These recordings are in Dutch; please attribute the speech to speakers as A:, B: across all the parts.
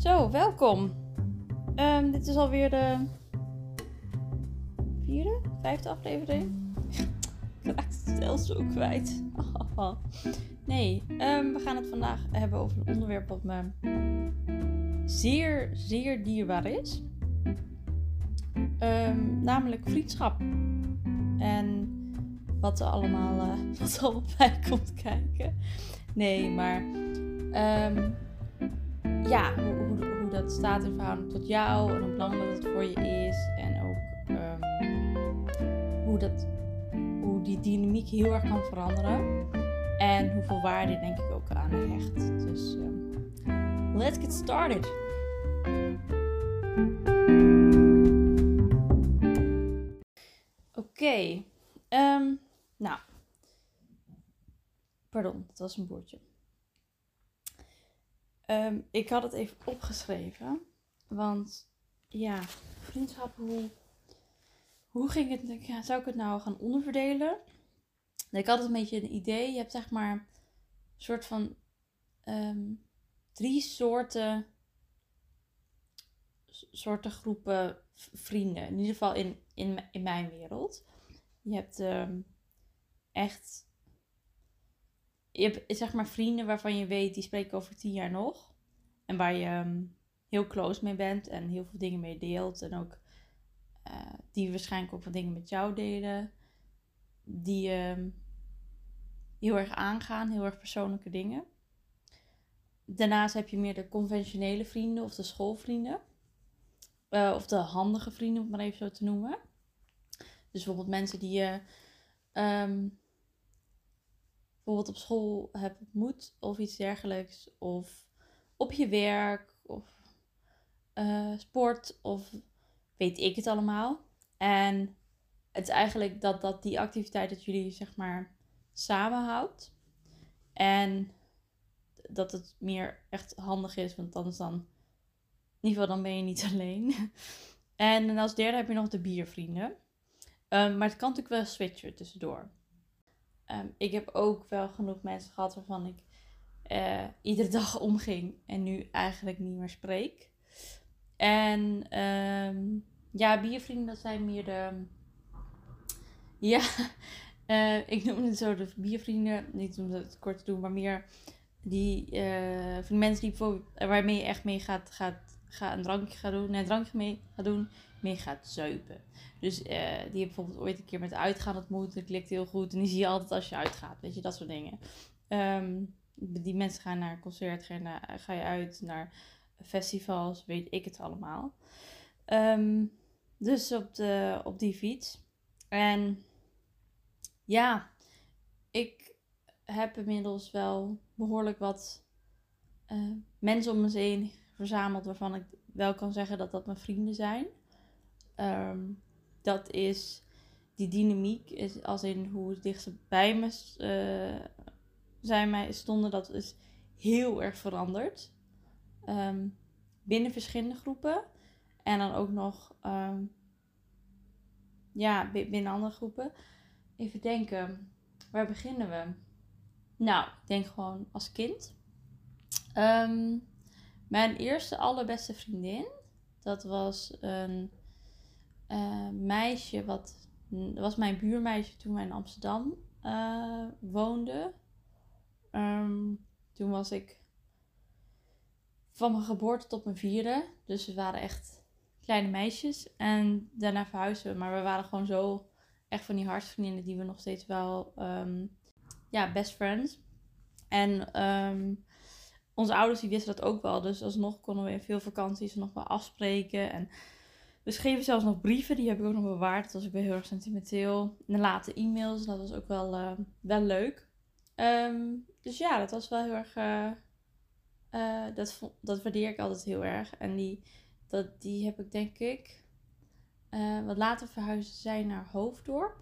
A: Zo, welkom. Ehm, dit is alweer de vierde, vijfde aflevering. Ik raak het zelfs zo kwijt. Nee, ehm, we gaan het vandaag hebben over een onderwerp wat me zeer, zeer dierbaar is. Ehm, namelijk vriendschap. En wat er allemaal, eh, wat allemaal bij komt kijken. Nee, maar ja, hoe, hoe, dat staat in verhouding tot jou en hoe belangrijk het voor je is. En ook ehm, hoe, dat, hoe die dynamiek heel erg kan veranderen. En hoeveel waarde denk ik ook aan hecht. Dus ehm, let's get started. Oké, ehm, nou, pardon, dat was een boertje. Ehm, ik had het even opgeschreven, want ja, vriendschap, hoe, hoe ging het? Ja, zou ik het nou gaan onderverdelen? Ik had een beetje een idee. Je hebt zeg maar een soort van ehm, drie soorten, soorten groepen vrienden. In ieder geval in, in, in mijn wereld. Je hebt um, echt. Je hebt zeg maar vrienden waarvan je weet, die spreken over tien jaar nog. En waar je um, heel close mee bent en heel veel dingen mee deelt. En ook uh, die waarschijnlijk ook wat dingen met jou delen. Die um, heel erg aangaan, heel erg persoonlijke dingen. Daarnaast heb je meer de conventionele vrienden of de schoolvrienden. Uh, of de handige vrienden, om het maar even zo te noemen. Dus bijvoorbeeld mensen die je um, bijvoorbeeld op school hebt ontmoet of iets dergelijks. Of op je werk of uh, sport of weet ik het allemaal. En het is eigenlijk dat, dat die activiteit dat jullie zeg maar samenhoudt. En dat het meer echt handig is, want anders dan, in ieder geval dan ben je niet alleen. En als derde heb je nog de biervrienden. Um, maar het kan natuurlijk wel switchen tussendoor. Um, ik heb ook wel genoeg mensen gehad waarvan ik uh, iedere dag omging en nu eigenlijk niet meer spreek. En um, ja, biervrienden, dat zijn meer de. Ja, uh, ik noem het zo de biervrienden. Niet om het kort te doen, maar meer die uh, van mensen die waarmee je echt mee gaat, gaat, gaat een drankje gaat doen, een drankje mee gaat doen, mee gaat zuipen. Dus uh, die heb bijvoorbeeld ooit een keer met uitgaan ontmoet. Dat klikt heel goed. En die zie je altijd als je uitgaat. Weet je, dat soort dingen. Um, die mensen gaan naar een concert, naar, ga je uit naar festivals, weet ik het allemaal. Um, dus op, de, op die fiets. En ja, ik heb inmiddels wel behoorlijk wat uh, mensen om me heen verzameld waarvan ik wel kan zeggen dat dat mijn vrienden zijn. Um, dat is die dynamiek, is als in hoe het dichtst bij me uh, zijn mij stonden, dat is heel erg veranderd. Um, binnen verschillende groepen. En dan ook nog um, ja, binnen andere groepen. Even denken, waar beginnen we? Nou, ik denk gewoon als kind. Mijn eerste allerbeste vriendin, dat was een uh, meisje wat dat was mijn buurmeisje toen wij in Amsterdam uh, woonden. Um, toen was ik van mijn geboorte tot mijn vierde. Dus we waren echt kleine meisjes. En daarna verhuisden we. Maar we waren gewoon zo echt van die hartsvriendinnen die we nog steeds wel... Um, ja, best friends. En um, onze ouders die wisten dat ook wel. Dus alsnog konden we in veel vakanties nog wel afspreken. En we schreven zelfs nog brieven. Die heb ik ook nog bewaard. Dat was ook wel heel erg sentimenteel. En later e-mails. Dat was ook wel, uh, wel leuk. Um, dus ja, dat was wel heel erg. Uh, uh, dat, dat waardeer ik altijd heel erg. En die, dat, die heb ik denk ik. Wat later verhuisd zijn naar Hoofddorp.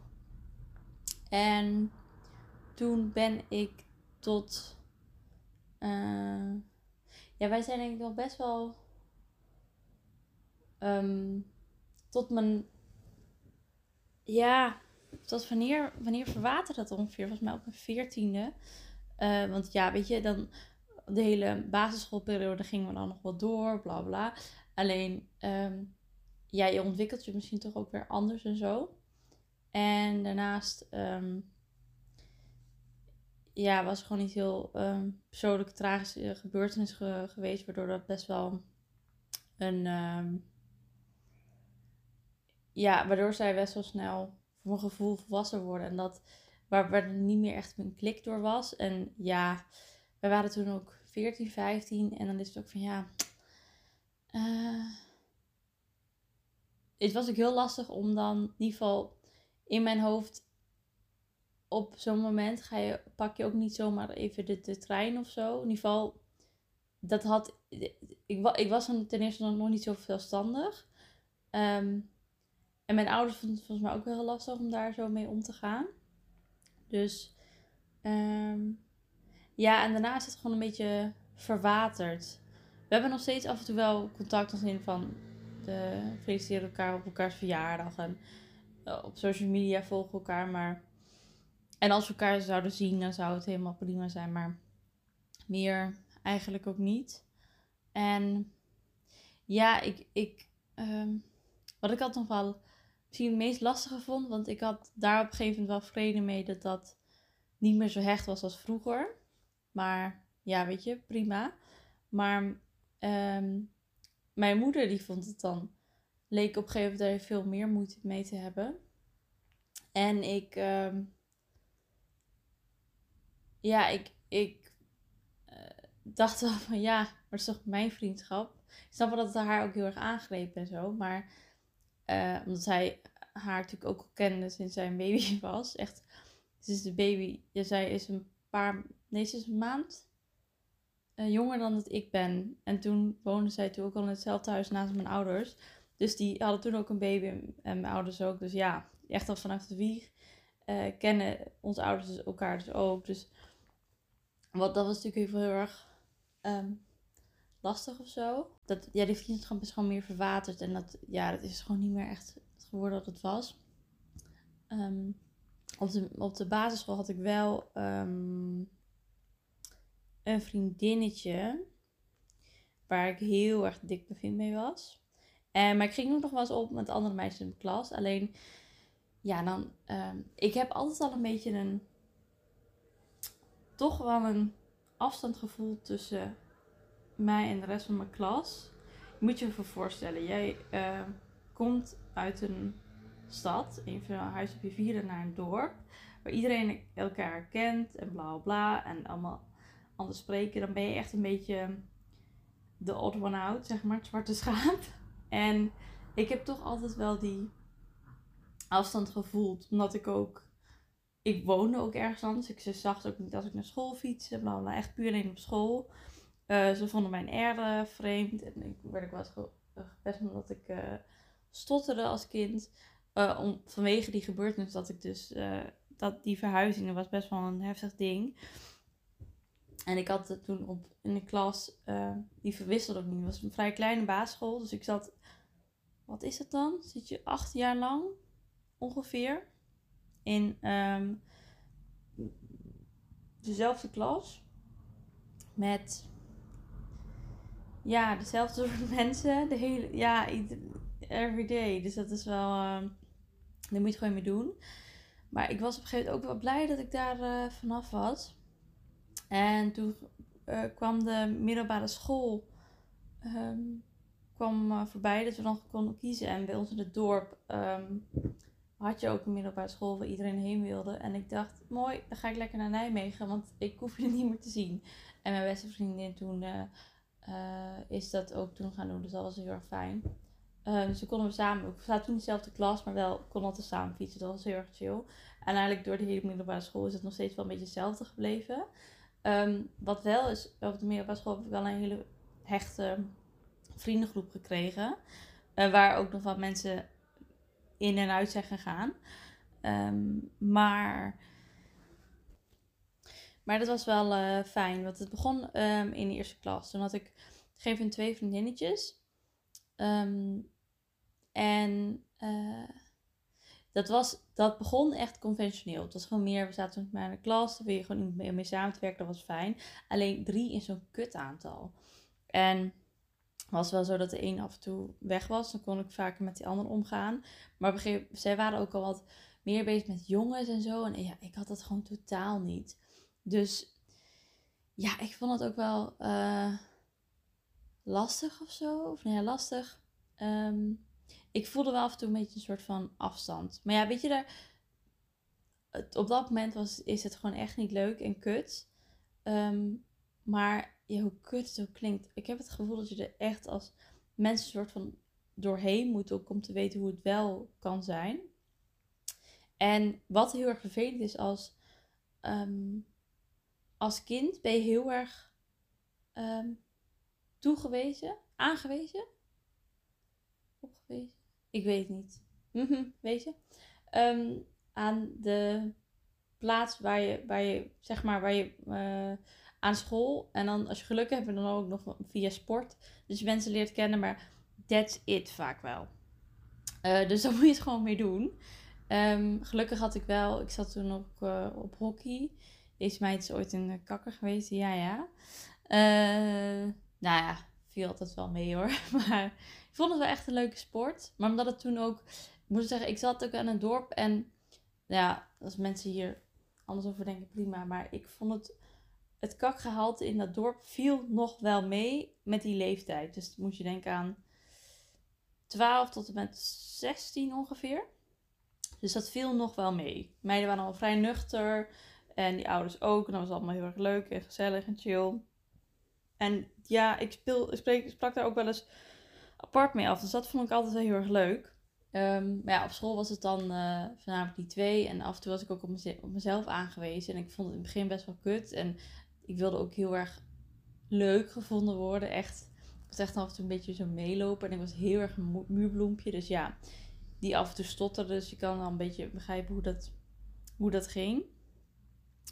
A: En toen ben ik tot. ja, wij zijn denk ik nog best wel. Um, tot mijn. Ja, tot wanneer, wanneer verwatert dat ongeveer? Volgens mij op mijn veertiende. Uh, want ja, weet je, dan de hele basisschoolperiode gingen we dan nog wel door, bla bla. Alleen, ehm, ja, je ontwikkelt je misschien toch ook weer anders en zo. En daarnaast, ehm, ja, was gewoon niet heel um, persoonlijke tragische gebeurtenis geweest, waardoor dat best wel een, ja, waardoor zij best wel snel voor mijn gevoel volwassen worden. En dat, waar, waar er niet meer echt een klik door was. En ja, wij waren toen ook 14, 15 en dan is het ook van ja. Uh, het was ook heel lastig om dan in ieder geval in mijn hoofd op zo'n moment ga je, pak je ook niet zomaar even de, trein of zo. In ieder geval, dat had. Ik, ik was ten eerste nog niet zo zelfstandig. Um, en mijn ouders vonden het volgens mij ook heel lastig om daar zo mee om te gaan. Dus um, ja, en daarna is het gewoon een beetje verwaterd. We hebben nog steeds af en toe wel contact als in van de feliciteren elkaar op elkaars verjaardag en eh, op social media volgen elkaar. Maar en als we elkaar zouden zien, dan zou het helemaal prima zijn. Maar meer eigenlijk ook niet. En ja, ik, ik um, wat ik altijd nog wel misschien het meest lastige vond, want ik had daar op een gegeven moment wel vrede mee dat dat niet meer zo hecht was als vroeger. Maar ja, weet je, prima. Maar ehm, mijn moeder die vond het dan, leek op een gegeven moment daar veel meer moeite mee te hebben. En ik, ehm, ja, ik, ik uh, dacht wel van ja, maar het is toch mijn vriendschap. Ik snap wel dat het haar ook heel erg aangreep en zo, maar uh, omdat zij haar natuurlijk ook al kende sinds zij een baby was. Echt, ze is de baby, zij is een paar, nee, ze is een maand uh, jonger dan dat ik ben. En toen woonde zij toen ook al in hetzelfde huis naast mijn ouders. Dus die hadden toen ook een baby en mijn ouders ook. Dus ja, echt al vanaf de wieg uh, kennen onze ouders dus elkaar dus ook. Dus wat, dat was natuurlijk heel, erg um, lastig of zo. Dat, ja, die vriendschap is gewoon meer verwaterd. En dat, ja, dat is gewoon niet meer echt geworden dat het was. Um, op, de, op de basisschool had ik wel um, een vriendinnetje. Waar ik heel erg dik bevind mee was. En, maar ik ging ook nog wel eens op met andere meisjes in de klas. Alleen, ja, dan. Um, ik heb altijd al een beetje een. Toch wel een afstand gevoeld tussen mij en de rest van mijn klas. Je moet je even voorstellen, jij uh, komt uit een stad, een van huis op je vierde naar een dorp, waar iedereen elkaar kent en bla bla en allemaal anders spreken, dan ben je echt een beetje de odd one out, zeg maar, het zwarte schaap. En ik heb toch altijd wel die afstand gevoeld, omdat ik ook, ik woonde ook ergens anders. Ik zag ook niet als ik naar school fietste, bla bla, echt puur alleen op school. Uh, ze vonden mijn erg vreemd en ik werd ook wel eens gepest omdat ik uh, stotterde als kind. Om, vanwege die gebeurtenis dat ik dus, dat die verhuizing was best wel een heftig ding. En ik had toen op, in de klas, die verwisselde ook niet. Het was een vrij kleine basisschool, dus ik zat, wat is het dan? Zit je acht jaar lang ongeveer in um, dezelfde klas met ja, dezelfde soort mensen. De hele, ja, every day. Dus dat is wel, uh, daar moet je gewoon mee doen. Maar ik was op een gegeven moment ook wel blij dat ik daar uh, vanaf was. En toen uh, kwam de middelbare school um, kwam voorbij dat we dan konden kiezen. En bij ons in het dorp um, had je ook een middelbare school waar iedereen heen wilde. En ik dacht, mooi, dan ga ik lekker naar Nijmegen, want ik hoef je niet meer te zien. En mijn beste vriendin toen is dat ook toen gaan doen. Dus dat was heel erg fijn. Uh, dus toen konden we samen, we zaten toen in dezelfde klas, maar wel konden altijd samen fietsen. Dat was heel erg chill. En eigenlijk door de hele middelbare school is het nog steeds wel een beetje hetzelfde gebleven. Um, wat wel is, op de middelbare school heb ik wel een hele hechte vriendengroep gekregen. Uh, waar ook nog wat mensen in en uit zijn gegaan. Um, maar maar dat was wel uh, fijn, want het begon um, in de eerste klas. Toen had ik gegeven een twee vriendinnetjes. Um, en uh, dat, was, dat begon echt conventioneel. Het was gewoon meer, we zaten met mij in de klas, dan wil je gewoon mee, mee samen te werken, dat was fijn. Alleen drie is zo'n kut aantal. En was wel zo dat de een af en toe weg was, dan kon ik vaker met die ander omgaan. Maar moment, zij waren ook al wat meer bezig met jongens en zo. En ja, ik had dat gewoon totaal niet. Dus ja, ik vond het ook wel uh, lastig of zo. Of nee, lastig. Um, ik voelde wel af en toe een beetje een soort van afstand. Maar ja, weet je, daar, op dat moment was, is het gewoon echt niet leuk en kut. Um, maar ja, hoe kut het ook klinkt, ik heb het gevoel dat je er echt als mensen een soort van doorheen moet ook om te weten hoe het wel kan zijn. En wat heel erg vervelend is als, um, als kind ben je heel erg um, toegewezen, aangewezen, opgewezen, ik weet niet, mm weet je, um, aan de plaats waar je, waar je zeg maar, waar je uh, aan school en dan als je geluk hebt, dan ook nog via sport, dus mensen leert kennen, maar that's it vaak wel. Uh, dus dan moet je het gewoon mee doen. Um, gelukkig had ik wel, ik zat toen ook uh, op hockey. Deze meid is ooit een kakker geweest, ja ja. Uh, nou ja, viel altijd wel mee hoor. Maar ik vond het wel echt een leuke sport. Maar omdat het toen ook, ik moet zeggen, ik zat ook aan een dorp. En ja, als mensen hier anders over denken, prima. Maar ik vond het, het kakgehalte in dat dorp viel nog wel mee met die leeftijd. Dus moet je denken aan 12 tot en met 16 ongeveer. Dus dat viel nog wel mee. Meiden waren al vrij nuchter. En die ouders ook. En dat was allemaal heel erg leuk en gezellig en chill. En ja, ik, speel, ik, spreek, sprak daar ook wel eens apart mee af. Dus dat vond ik altijd wel heel erg leuk. Um, maar ja, op school was het dan uh, vanavond die twee. En af en toe was ik ook op, op, mezelf aangewezen. En ik vond het in het begin best wel kut. En ik wilde ook heel erg leuk gevonden worden. Echt, ik was echt af en toe een beetje zo meelopen. En ik was heel erg een muurbloempje. Dus ja, die af en toe stotterde. Dus je kan wel een beetje begrijpen hoe dat, hoe dat ging.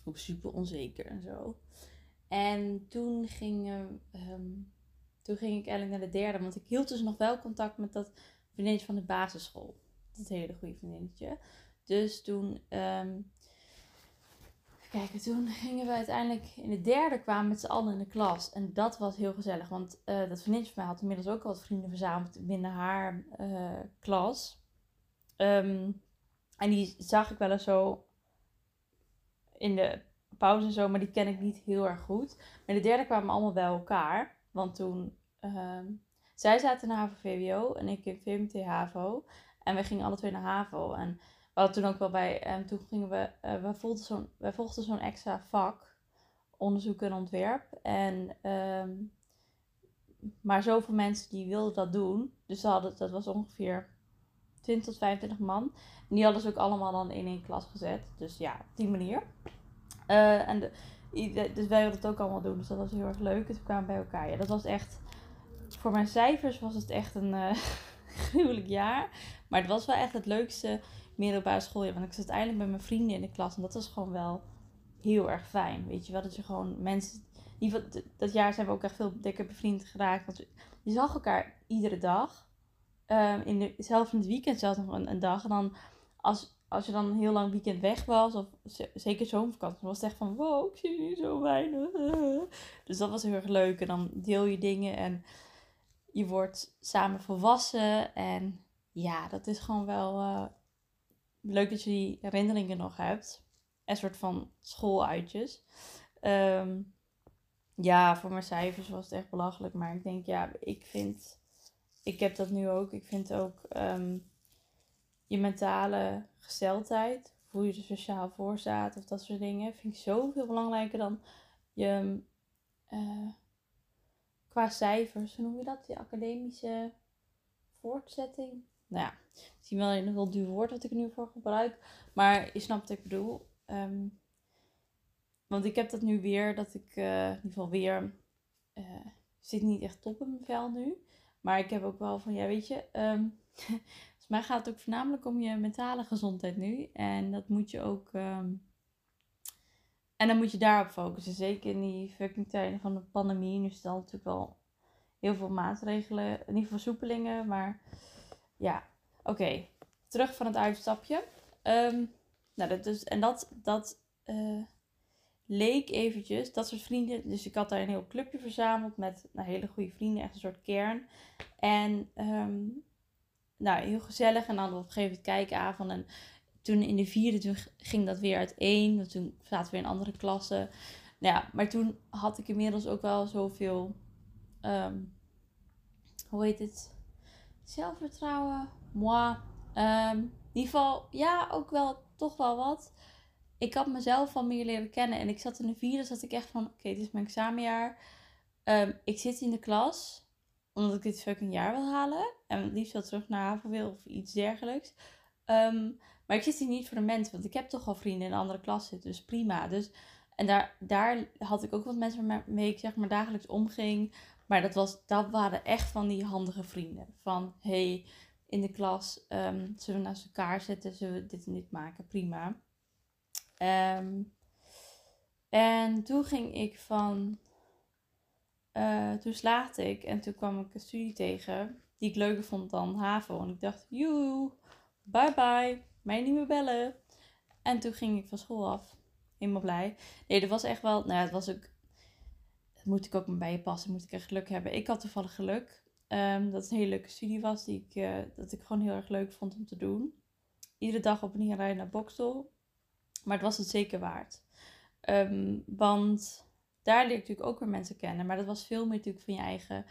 A: Ook super onzeker en zo. En toen ging, um, toen ging ik eigenlijk naar de derde. Want ik hield dus nog wel contact met dat vriendinnetje van de basisschool. Dat hele goede vriendinnetje. Dus toen... Um, Kijk, toen gingen we uiteindelijk in de derde kwamen met z'n allen in de klas. En dat was heel gezellig. Want uh, dat vriendinnetje van mij had inmiddels ook al wat vrienden verzameld binnen haar uh, klas. En die zag ik wel eens zo in de pauze en zo, maar die ken ik niet heel erg goed. Maar de derde kwamen allemaal bij elkaar. Want toen, uh, zij zaten in HAVO-VWO en ik in VMT-HAVO. En we gingen alle twee naar HAVO. En we hadden toen ook wel bij, en ehm, toen gingen we, uh, we volgden zo'n, wij volgden zo'n extra vak, onderzoek en ontwerp. En, um, maar zoveel mensen die wilden dat doen. Dus hadden, dat was ongeveer 20 tot 25 man. En die hadden ze ook allemaal dan in één klas gezet. Dus ja, op die manier. Uh, en de, dus wij wilden het ook allemaal doen. Dus dat was heel erg leuk. Dus we kwamen bij elkaar. Ja, dat was echt... Voor mijn cijfers was het echt een uh, gruwelijk jaar. Maar het was wel echt het leukste middelbare schooljaar. Want ik zat eindelijk met mijn vrienden in de klas. En dat was gewoon wel heel erg fijn. Weet je wel, dat je gewoon mensen... Die, dat jaar zijn we ook echt veel dikker bevriend geraakt. Want je zag elkaar iedere dag. Um, in de, zelf in het weekend zelfs nog een, een, dag. En dan als, als je dan een heel lang weekend weg was, of zeker zomervakantie, was het echt van wow, ik zie je zo weinig. Dus dat was heel erg leuk. En dan deel je dingen en je wordt samen volwassen. En ja, dat is gewoon wel uh, leuk dat je die herinneringen nog hebt. Een soort van schooluitjes. Um, ja, voor mijn cijfers was het echt belachelijk. Maar ik denk, ja, ik vind ik heb dat nu ook. Ik vind ook um, je mentale gesteldheid, hoe je er sociaal voor staat of dat soort dingen, vind ik zoveel belangrijker dan je uh, qua cijfers. Hoe noem je dat? Die academische voortzetting. Nou ja, misschien wel een heel duur woord wat ik nu voor gebruik. Maar je snapt wat ik bedoel. Um, want ik heb dat nu weer, dat ik uh, in ieder geval weer. Uh, zit niet echt top in mijn vel nu. Maar ik heb ook wel van, ja, weet je, um, volgens mij gaat het ook voornamelijk om je mentale gezondheid nu. En dat moet je ook. Um, en dan moet je daarop focussen. Zeker in die fucking tijden van de pandemie. Nu staan natuurlijk wel heel veel maatregelen, geval versoepelingen. Maar ja, oké. Terug van het uitstapje. ehm, nou, dat dus, en dat, dat eh, leek eventjes, dat soort vrienden. Dus ik had daar een heel clubje verzameld met nou, hele goede vrienden, echt een soort kern. En ehm, nou, heel gezellig. En dan op een gegeven moment kijkavond. En toen in de vierde, toen ging dat weer uit één. Want toen zaten we in andere klassen. Nou ja, maar toen had ik inmiddels ook wel zoveel, um, hoe heet het? Zelfvertrouwen, moi. Um, in ieder geval, ja, ook wel toch wel wat. Ik had mezelf al meer leren kennen. En ik zat in de vierde, zat ik echt van, oké, dit is mijn examenjaar. Um, ik zit in de klas omdat ik dit fucking jaar wil halen. En het liefst wel terug naar haven wil of iets dergelijks. Um, maar ik zit hier niet voor de mensen, want ik heb toch al vrienden in andere klas zitten. Dus prima. Dus, en daar, daar had ik ook wat mensen waarmee ik zeg maar dagelijks omging. Maar dat, was, dat waren echt van die handige vrienden. Van, hey, in de klas um, zullen we naast elkaar zitten, zullen we dit en dit maken, prima. Um, en toen ging ik van uh, toen slaagde ik en toen kwam ik een studie tegen die ik leuker vond dan HAVO. En ik dacht, joe, bye bye, mij niet meer bellen. En toen ging ik van school af. Helemaal blij. Nee, dat was echt wel, nou het was ook, dat moet ik ook bij je passen, moet ik echt geluk hebben. Ik had toevallig geluk um, dat het een hele leuke studie was, die ik, uh, dat ik gewoon heel erg leuk vond om te doen. Iedere dag op en neer rijden naar Bokstel. Maar het was het zeker waard. Um, want daar leer ik natuurlijk ook weer mensen kennen. Maar dat was veel meer natuurlijk van je eigen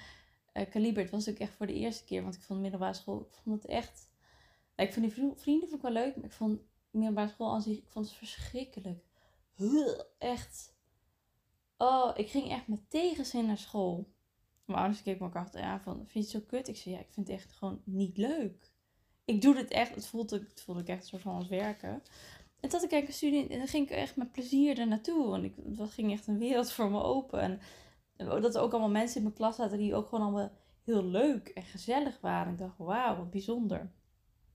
A: uh, kaliber. Het was natuurlijk echt voor de eerste keer. Want ik vond middelbare school, ik vond het echt... ik vond die vrienden vond ik wel leuk. Maar ik vond middelbare school aan zich, ik vond het verschrikkelijk. Echt. Oh, ik ging echt met tegenzin naar school. Mijn ouders keken me ook altijd aan van, vind je het zo kut? Ik zei, ja, ik vind het echt gewoon niet leuk. Ik doe dit echt, het voelde, het voelde ik echt een soort van als werken. En dat ik eigenlijk een studie en dan ging ik echt met plezier er naartoe. Want ik, dat ging echt een wereld voor me open. En dat er ook allemaal mensen in mijn klas zaten die ook gewoon allemaal heel leuk en gezellig waren. Ik dacht, wauw, wat bijzonder.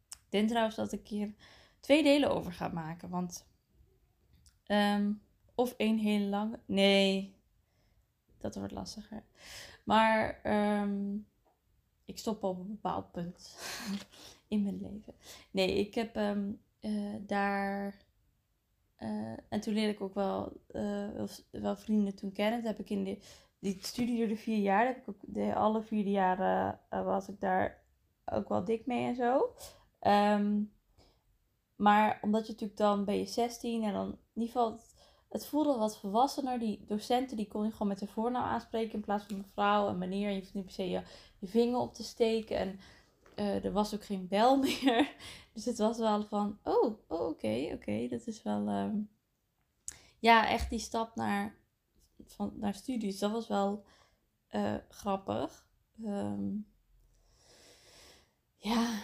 A: Ik denk trouwens dat ik hier twee delen over ga maken. Want, ehm, of één hele lange. Nee, dat wordt lastiger. Maar ehm, ik stop op een bepaald punt in mijn leven. Nee, ik heb um, uh, daar. Uh, en toen leerde ik ook wel, uh, wel vrienden toen kennen. Dat heb ik in de, die studie door de vier jaar. Heb ik ook de, alle vier jaren was ik daar ook wel dik mee en zo. Um, maar omdat je natuurlijk dan ben je 16 en dan in ieder geval het, voelde wat volwassener. Die docenten die kon je gewoon met de voornaam aanspreken in plaats van mevrouw en meneer. Je hoeft niet per se je, je vinger op te steken. En uh, er was ook geen bel meer. Dus het was wel van, oh, oh oké, oké, dat is wel... Um... Ja, echt die stap naar, van, naar studies, dat was wel uh, grappig. Um... Ja,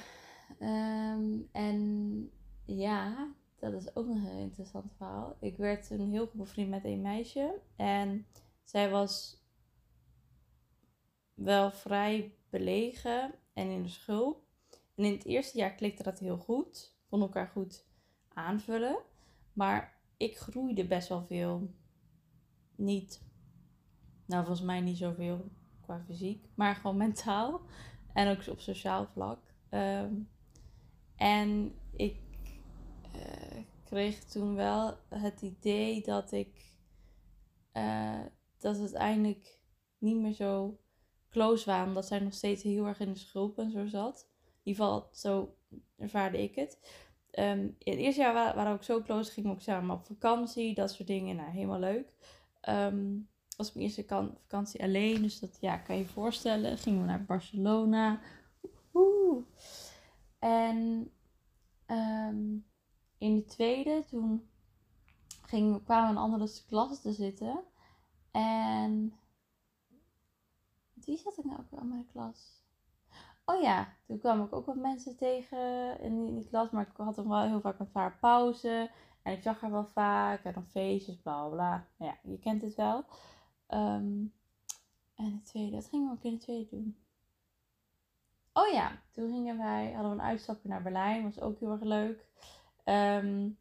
A: um, en ja, dat is ook nog een interessant verhaal. Ik werd een heel goed bevriend met een meisje. En zij was wel vrij belegen en in de schulp. En in het eerste jaar klikte dat heel goed. Kon elkaar goed aanvullen. Maar ik groeide best wel veel. Niet, nou volgens mij niet zoveel qua fysiek, maar gewoon mentaal. En ook op sociaal vlak. Um, en ik uh, kreeg toen wel het idee dat ik uh, dat het eindelijk niet meer zo close waren. Omdat zij nog steeds heel erg in de schulp en zo zat. In ieder geval, zo ervaarde ik het. Um, in het eerste jaar waren, we ook zo close, gingen we ook samen op vakantie, dat soort dingen. Nou, helemaal leuk. Um, was mijn eerste vakantie alleen, dus dat ja, kan je je voorstellen. Gingen we naar Barcelona. Woehoe. En um, in de tweede, toen kwamen we in een andere klas te zitten. En wie zat ik nou ook aan mijn klas? Oh ja, toen kwam ik ook wat mensen tegen in die, klas. Maar ik had hem wel heel vaak een paar pauze. En ik zag haar wel vaak. En dan feestjes, bla bla. Nou ja, je kent het wel. Um, en de tweede, wat gingen we ook in de tweede doen? Oh ja, toen gingen wij, hadden we een uitstapje naar Berlijn. Was ook heel erg leuk. Um,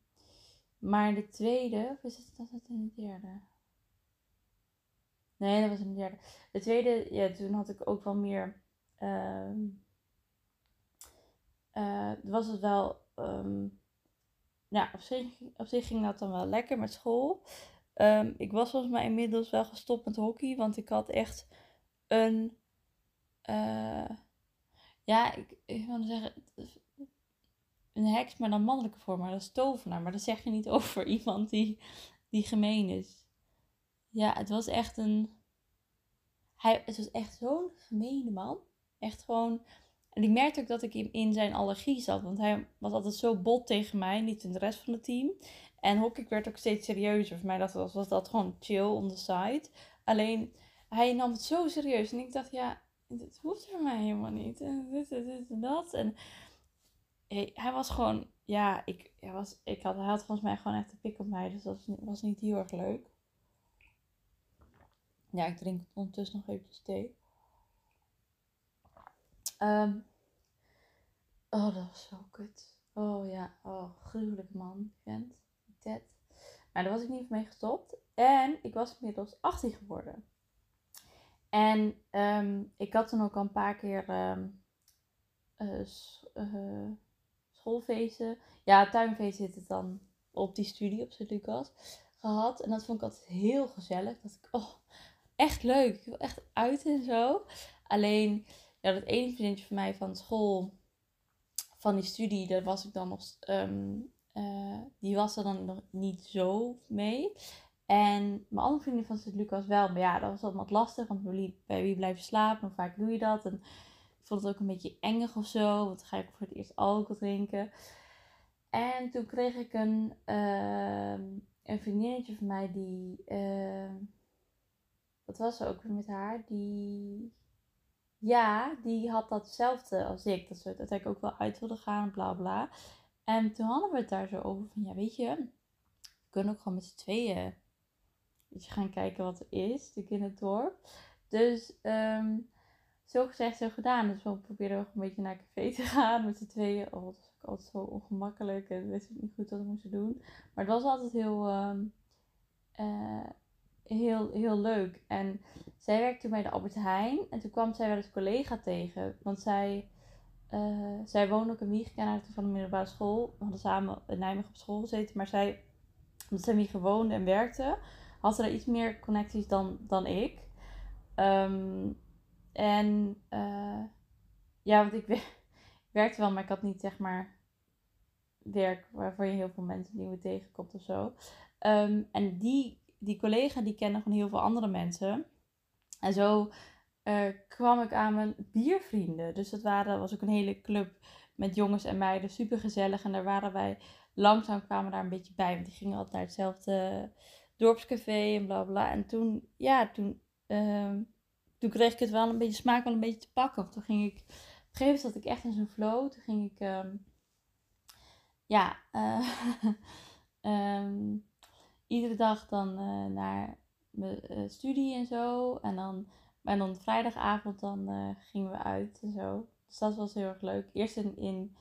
A: maar de tweede, of is het dat in de derde? Nee, dat was de derde. De tweede, ja, toen had ik ook wel meer. Uh, uh, was het wel. Um, ja, op zich, op zich ging dat dan wel lekker met school. Ehm, ik was volgens mij inmiddels wel gestopt met hockey, want ik had echt een. Uh, ja, ik, ik wil zeggen. Een heks, maar dan mannelijke vorm, maar dat is tovenaar. Maar dat zeg je niet over iemand die, die gemeen is. Ja, het was echt een. Hij, het was echt zo'n gemene man. Echt gewoon. En ik merkte ook dat ik in zijn allergie zat. Want hij was altijd zo bot tegen mij, niet in de rest van het team. En hockey werd ook steeds serieuzer. Voor mij dat was, was dat gewoon chill on the side. Alleen, hij nam het zo serieus. En ik dacht, ja, dit hoeft voor mij helemaal niet. En dit, dit, dit en dat. En hij, was gewoon, ja, ik, was, ik had, hij had volgens mij gewoon echt een pik op mij. Dus dat was, was niet heel erg leuk. Ja, ik drink ondertussen nog eventjes thee. Um, oh, dat was zo kut. Oh ja, oh, gruwelijk man, vent. Ted. Maar daar was ik niet mee gestopt. En ik was inmiddels 18 geworden. En um, ik had toen ook al een paar keer um, uh, uh, schoolfeesten. Ja, tuinfeest zit het dan op die studie op Sint-Lucas gehad. En dat vond ik altijd heel gezellig. Dat ik, oh, echt leuk. Ik wil echt uit en zo. Alleen, ja, dat ene vriendje van mij van school, van die studie, daar was ik dan nog, um, uh, die was er dan nog niet zo mee. En mijn andere vriendin van Sint-Lucas wel. Maar ja, dat was wat lastig. Want bij wie blijven slapen? Hoe vaak doe je dat? En ik vond het ook een beetje engig of zo. Want dan ga ik voor het eerst alcohol drinken. En toen kreeg ik een, uh, een vriendinnetje van mij die... Uh, wat was er ook weer met haar? Die. Ja, die had datzelfde als ik. Dat ze ik ook wel uit wilde gaan, bla bla. En toen hadden we het daar zo over van, ja, weet je, we kunnen ook gewoon met z'n tweeën je, gaan kijken wat er is, de in het dorp. Dus um, zo gezegd, zo gedaan. Dus we probeerden ook een beetje naar café te gaan met z'n tweeën. Oh, dat was ook altijd zo ongemakkelijk en wist ik niet goed wat we moesten doen. Maar het was altijd heel... Um, heel, heel leuk. En zij werkte bij de Albert Heijn. En toen kwam zij wel eens collega tegen. Want zij, uh, zij woonde ook in Wiegen van de middelbare school. We hadden samen in Nijmegen op school gezeten. Maar zij, omdat zij in Wiegen woonde en werkte, had ze daar iets meer connecties dan, dan ik. Um, en uh, ja, want ik, werkte wel, maar ik had niet zeg maar werk waarvoor je heel veel mensen nieuwe tegenkomt of zo. Um, en die die collega die kende gewoon heel veel andere mensen. En zo uh, kwam ik aan mijn biervrienden. Dus dat waren, was ook een hele club met jongens en meiden. Super gezellig. En daar waren wij langzaam kwamen daar een beetje bij. Want die gingen altijd naar hetzelfde dorpscafé en bla bla. En toen, ja, toen, uh, toen kreeg ik het wel een beetje smaak wel een beetje te pakken. toen ging ik, op een gegeven moment zat ik echt in zo'n flow. Toen ging ik, um, ja, uh, iedere dag dan uh, naar mijn uh, studie en zo. En dan, en dan vrijdagavond dan uh, gingen we uit en zo. Dus dat was heel erg leuk. Eerst in, in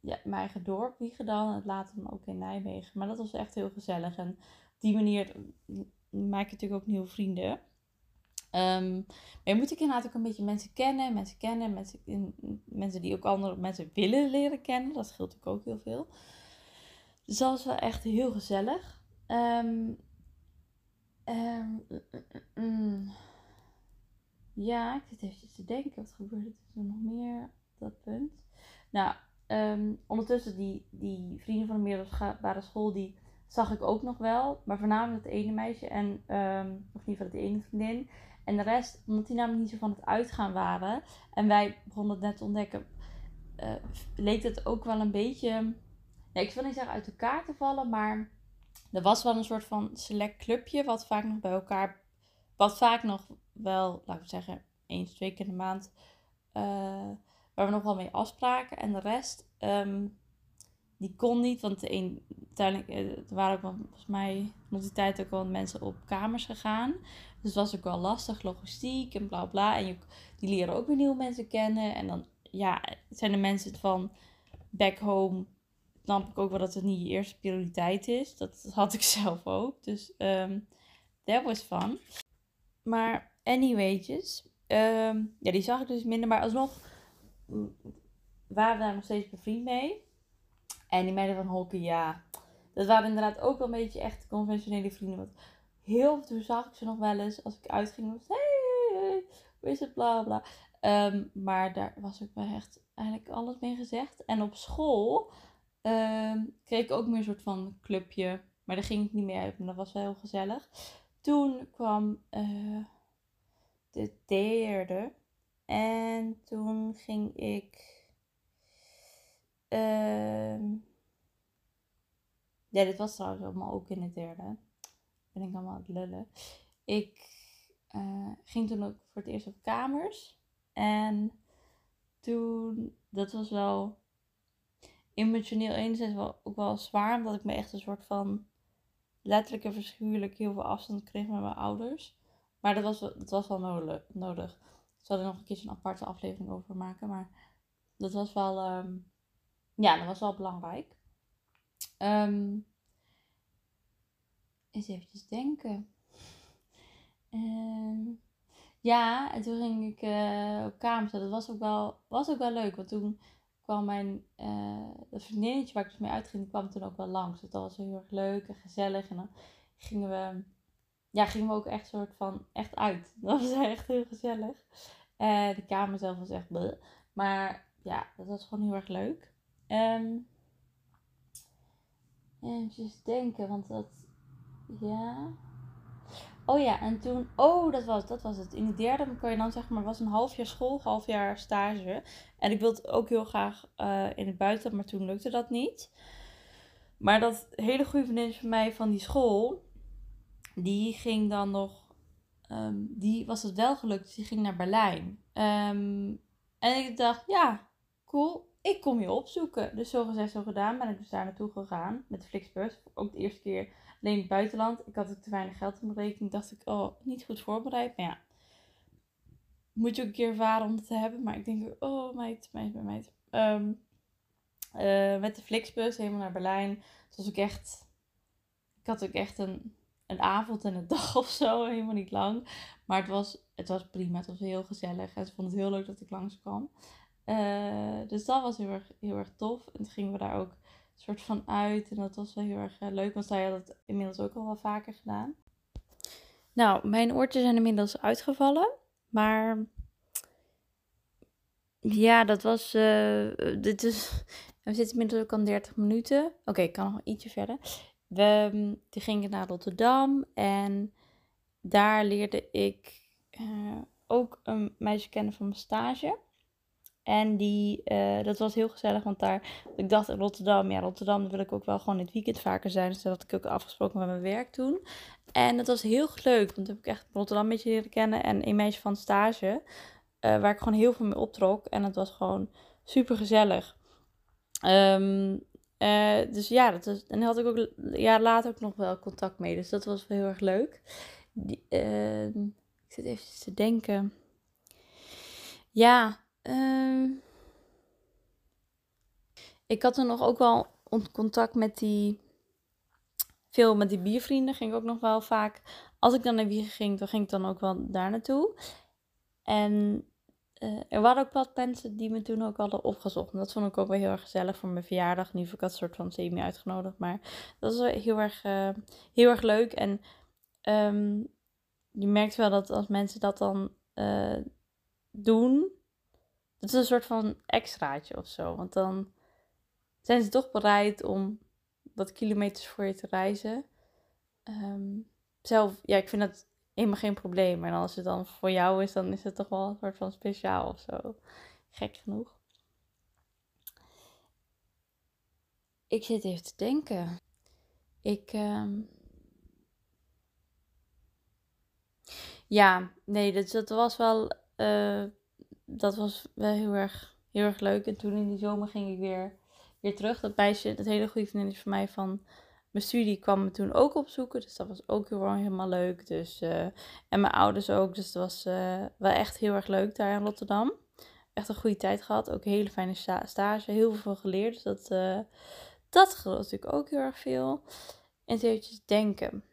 A: ja, mijn eigen dorp, Wiegedal. En later dan ook in Nijmegen. Maar dat was echt heel gezellig. En op die manier maak je natuurlijk ook nieuwe vrienden. Um, maar je moet inderdaad ook een beetje mensen kennen. Mensen kennen, mensen, mensen die ook andere mensen willen leren kennen. Dat scheelt natuurlijk ook heel veel. Dus dat was wel echt heel gezellig. Um, um, mm, ja, ik zit even te denken. Wat gebeurde er nog meer op dat punt? Nou, um, ondertussen die, die vrienden van de middelbare school, die zag ik ook nog wel. Maar voornamelijk het ene meisje en, of in ieder geval de ene vriendin. En de rest, omdat die namelijk niet zo van het uitgaan waren. En wij begonnen het net te ontdekken, uh, leek het ook wel een beetje ja, ik wil niet zeggen uit elkaar te vallen, maar er was wel een soort van select clubje wat vaak nog bij elkaar, wat vaak nog wel, laten we zeggen, eens, twee keer in de maand, uh, waar we nog wel mee afspraken. En de rest, um, die kon niet, want de een, uiteindelijk, uh, er waren ook volgens mij nog die tijd ook wel mensen op kamers gegaan. Dus het was ook wel lastig, logistiek en bla bla. En je, die leren ook weer nieuwe mensen kennen. En dan, ja, zijn de mensen van back home snap ik ook wel dat het niet je eerste prioriteit is. Dat had ik zelf ook. Dus um, that was fun. Maar anyway's, um, ja, die zag ik dus minder. Maar alsnog waren we daar nog steeds bevriend mee. En die meiden van Holken, ja. Dat waren inderdaad ook wel een beetje echt conventionele vrienden. Want heel toen zag ik ze nog wel eens als ik uitging. Was, hey, hey, hoe is het, bla bla. Ehm, maar daar was ook wel echt eigenlijk alles mee gezegd. En op school um, kreeg ik ook meer een soort van clubje. Maar daar ging ik niet meer uit, maar dat was wel heel gezellig. Toen kwam uh, de derde. En toen ging ik. Uh, ja, dit was trouwens allemaal ook in het derde. Ben ik allemaal aan het lullen. Ik uh, ging toen ook voor het eerst op kamers. En toen, dat was wel emotioneel enerzijds wel, ook wel zwaar. Omdat ik me echt een soort van letterlijk en verschuurlijk heel veel afstand kreeg met mijn ouders. Maar dat was, dat was wel nodig. Ik zal er nog een keer een aparte aflevering over maken. Maar dat was wel, um, ja, dat was wel belangrijk. Um, eens eventjes denken. Um, ja, en toen ging ik uh, op. Dat was ook, wel, was ook wel leuk. Want toen kwam mijn dat vriendinnetje waar ik dus mee uitging, die kwam toen ook wel langs. Dus dat was heel erg leuk en gezellig. En dan gingen we, ja, gingen we ook echt soort van echt uit. Dat was echt heel gezellig. Uh, de kamer zelf was echt bleh. Maar ja, dat was gewoon heel erg leuk. Um, even denken, want dat, ja... Oh ja, en toen, oh dat was, dat was het. In de derde kon je dan zeg maar, was een half jaar school, half jaar stage. En ik wilde ook heel graag uh, in het buitenland, maar toen lukte dat niet. Maar dat hele goede vriendin van mij van die school, die ging dan nog, um, die was het wel gelukt, die ging naar Berlijn. Um, en ik dacht, ja, cool, ik kom je opzoeken. Dus zo gezegd, zo gedaan, ben ik dus daar naartoe gegaan met de Flixbus. Ook de eerste keer alleen in het buitenland. Ik had ook te weinig geld in mijn rekening. Dacht ik, oh, niet goed voorbereid. Maar ja, moet je ook een keer ervaren om het te hebben. Maar ik denk, oh meid, meid, meid. Um, uh, met de Flixbus helemaal naar Berlijn. Het was ook echt, ik had ook echt een, een avond en een dag of zo. Helemaal niet lang. Maar het was, het was prima. Het was heel gezellig. En ze vonden het heel leuk dat ik langskwam. Uh, dus dat was heel erg, heel erg tof. En toen gingen we daar ook soort van uit. En dat was wel heel erg uh, leuk, want zij had het inmiddels ook al wel vaker gedaan. Nou, mijn oortjes zijn inmiddels uitgevallen. Maar ja, dat was. Uh, dit is. We zitten inmiddels ook aan 30 minuten. Oké, ik kan nog ietsje verder. We die gingen naar Rotterdam en daar leerde ik ook een meisje kennen van mijn stage. En die, uh, dat was heel gezellig, want daar, ik dacht in Rotterdam, ja, Rotterdam wil ik ook wel gewoon het weekend vaker zijn. Dus dat had ik ook afgesproken met mijn werk toen. En dat was heel leuk, want toen heb ik echt Rotterdam een beetje leren kennen. En een meisje van stage, uh, waar ik gewoon heel veel mee optrok. En het was gewoon super gezellig. Um, uh, dus ja, dat en had ik ook ja, later ook nog wel contact mee. Dus dat was wel heel erg leuk. Die, ik zit even te denken. Ja, Uh, ik had er nog ook wel contact met die. Veel met die biervrienden ging ik ook nog wel vaak. Als ik dan naar Wiegen ging, dan ging ik dan ook wel daar naartoe. En uh, er waren ook wat mensen die me toen ook hadden opgezocht. En dat vond ik ook wel heel erg gezellig voor mijn verjaardag. Nu heb ik dat soort van semi uitgenodigd. Maar dat was wel heel erg, uh, heel erg leuk. En um, je merkt wel dat als mensen dat dan uh, doen, het is een soort van extraatje of zo. Want dan zijn ze toch bereid om wat kilometers voor je te reizen. Um, zelf, ja, ik vind dat helemaal geen probleem. Maar als het dan voor jou is, dan is het toch wel een soort van speciaal of zo. Gek genoeg. Ik zit even te denken. Ik. Um... Ja, nee, dat, dat was wel. Uh, dat was wel heel erg, heel erg leuk. En toen in die zomer ging ik weer, weer terug. Dat meisje, dat hele goede vriendin van mij van mijn studie, kwam me toen ook opzoeken. Dus dat was ook heel, helemaal leuk. Dus, uh, en mijn ouders ook. Dus dat was uh, wel echt heel erg leuk daar in Rotterdam. Echt een goede tijd gehad. Ook een hele fijne stage. Heel veel geleerd. Dus dat, uh, dat geloof natuurlijk ook heel erg veel. En eventjes denken.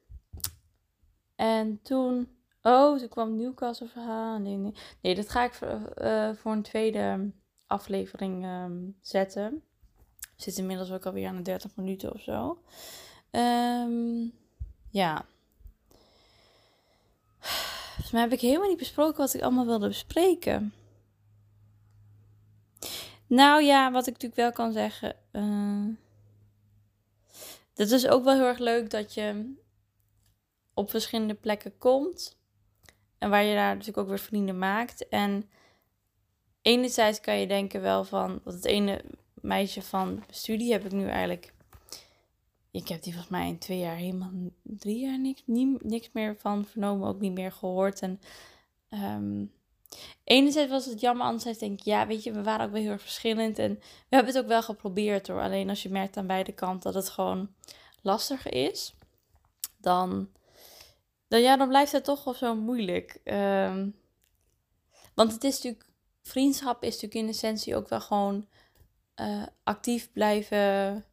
A: En toen Oh, toen kwam Newcastle verhaal. Nee, nee. nee, dat ga ik voor, uh, voor een tweede aflevering um, zetten. Zitten inmiddels ook alweer aan de 30 minuten of zo. Ehm, ja. Volgens mij heb ik helemaal niet besproken wat ik allemaal wilde bespreken. Nou ja, wat ik natuurlijk wel kan zeggen. Uh, het is ook wel heel erg leuk dat je op verschillende plekken komt. En waar je daar natuurlijk ook weer vrienden maakt. En enerzijds kan je denken wel van, wat het ene meisje van studie heb ik nu eigenlijk. Ik heb die volgens mij in twee jaar helemaal drie jaar niks, meer van vernomen, ook niet meer gehoord. En um, enerzijds was het jammer, anderzijds denk ik, ja, weet je, we waren ook wel heel erg verschillend. En we hebben het ook wel geprobeerd hoor. Alleen als je merkt aan beide kanten dat het gewoon lastiger is, dan, dan, ja, dan blijft het toch wel zo moeilijk. Ehm, want het is natuurlijk, vriendschap is natuurlijk in essentie ook wel gewoon uh, actief blijven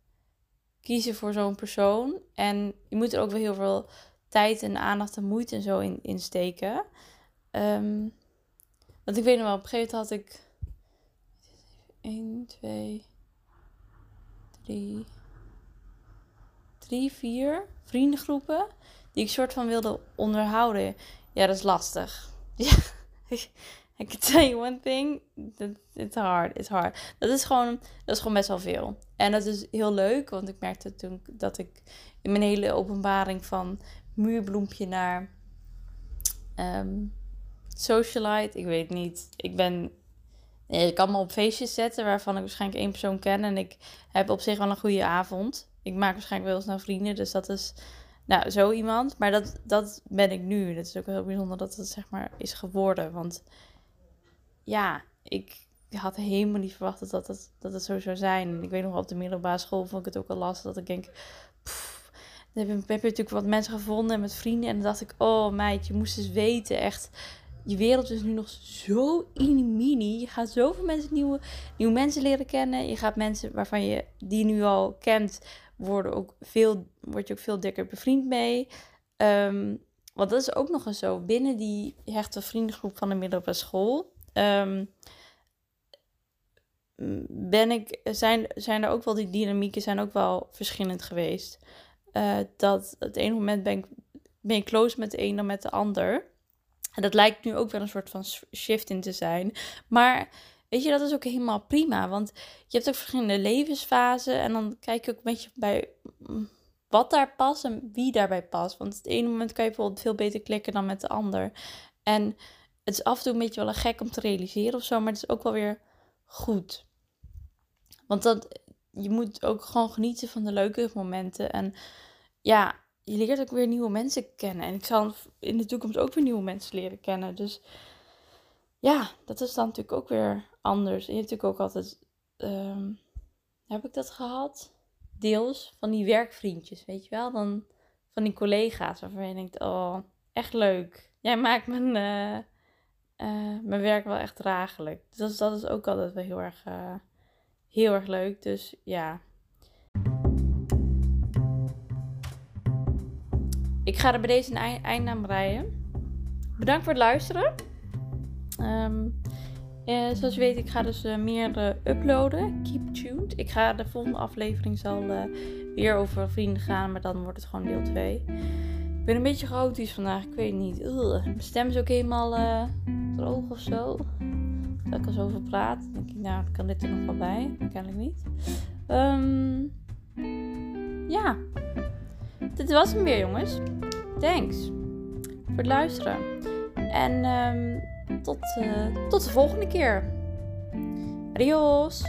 A: kiezen voor zo'n persoon. En je moet er ook wel heel veel tijd en aandacht en moeite en zo in, in steken. Um, want ik weet nog wel, op een gegeven moment had ik 1, 2, 3, 3, 4 vriendengroepen die ik soort van wilde onderhouden. Ja, dat is lastig. Ja, I can tell you one thing. It's hard. It's hard. Dat is gewoon, dat is gewoon best wel veel. En dat is heel leuk, want ik merkte toen dat ik in mijn hele openbaring van muurbloempje naar um, socialite, ik weet niet. Ik ben, ik kan me op feestjes zetten waarvan ik waarschijnlijk één persoon ken en ik heb op zich wel een goede avond. Ik maak waarschijnlijk wel snel vrienden, dus dat is nou, zo iemand. Maar dat, dat ben ik nu. Dat is ook heel bijzonder dat het zeg maar is geworden. Want ja, ik had helemaal niet verwacht dat het, dat het zo zou zijn. En ik weet nog op de middelbare school vond ik het ook al lastig dat ik denk... dan heb je, natuurlijk wat mensen gevonden met vrienden. En dan dacht ik, oh meid, je moest eens weten. Echt, je wereld is nu nog zo mini. Je gaat zoveel mensen, nieuwe, nieuwe mensen leren kennen. Je gaat mensen waarvan je die nu al kent, worden ook veel, word je ook veel dikker bevriend mee. Um, want dat is ook nog eens zo. Binnen die hechte vriendengroep van de middelbare school um, ben ik, zijn, zijn er ook wel die dynamieken zijn ook wel verschillend geweest. Uh, dat het ene moment ben ik, ben ik close met de een dan met de ander. En dat lijkt nu ook wel een soort van shift in te zijn. Maar weet je, dat is ook helemaal prima. Want je hebt ook verschillende levensfasen. En dan kijk je ook een beetje bij mm, wat daar past en wie daarbij past. Want het ene moment kan je bijvoorbeeld veel beter klikken dan met de ander. En het is af en toe een beetje wel een gek om te realiseren of zo, maar het is ook wel weer goed. Want dat, je moet ook gewoon genieten van de leuke momenten. En ja, je leert ook weer nieuwe mensen kennen. En ik zal in de toekomst ook weer nieuwe mensen leren kennen. Dus ja, dat is dan natuurlijk ook weer anders. Je hebt natuurlijk ook altijd. Ehm, heb ik dat gehad? Deels van die werkvriendjes, weet je wel? Dan van die collega's waarvan je denkt: oh, echt leuk. Jij maakt mijn. Uh, uh, mijn werk wel echt draaglijk. Dus dat is, ook altijd wel heel erg, uh, heel erg leuk. Dus ja. Ik ga er bij deze een eind aan breien. Bedankt voor het luisteren. Um, zoals je weet, ik ga dus meer uploaden. Keep tuned. Ik ga de volgende aflevering zal weer over vrienden gaan, maar dan wordt het gewoon deel 2. Ik ben een beetje chaotisch vandaag, ik weet niet. Ugh. Mijn stem is ook helemaal droog of zo. Dat ik er zo over praat. Dan denk ik, nou, kan dit er nog wel bij? Kennelijk niet. Um, ja. Dit was hem weer, jongens. Thanks voor het luisteren. En um, tot, uh, tot de volgende keer. Adios.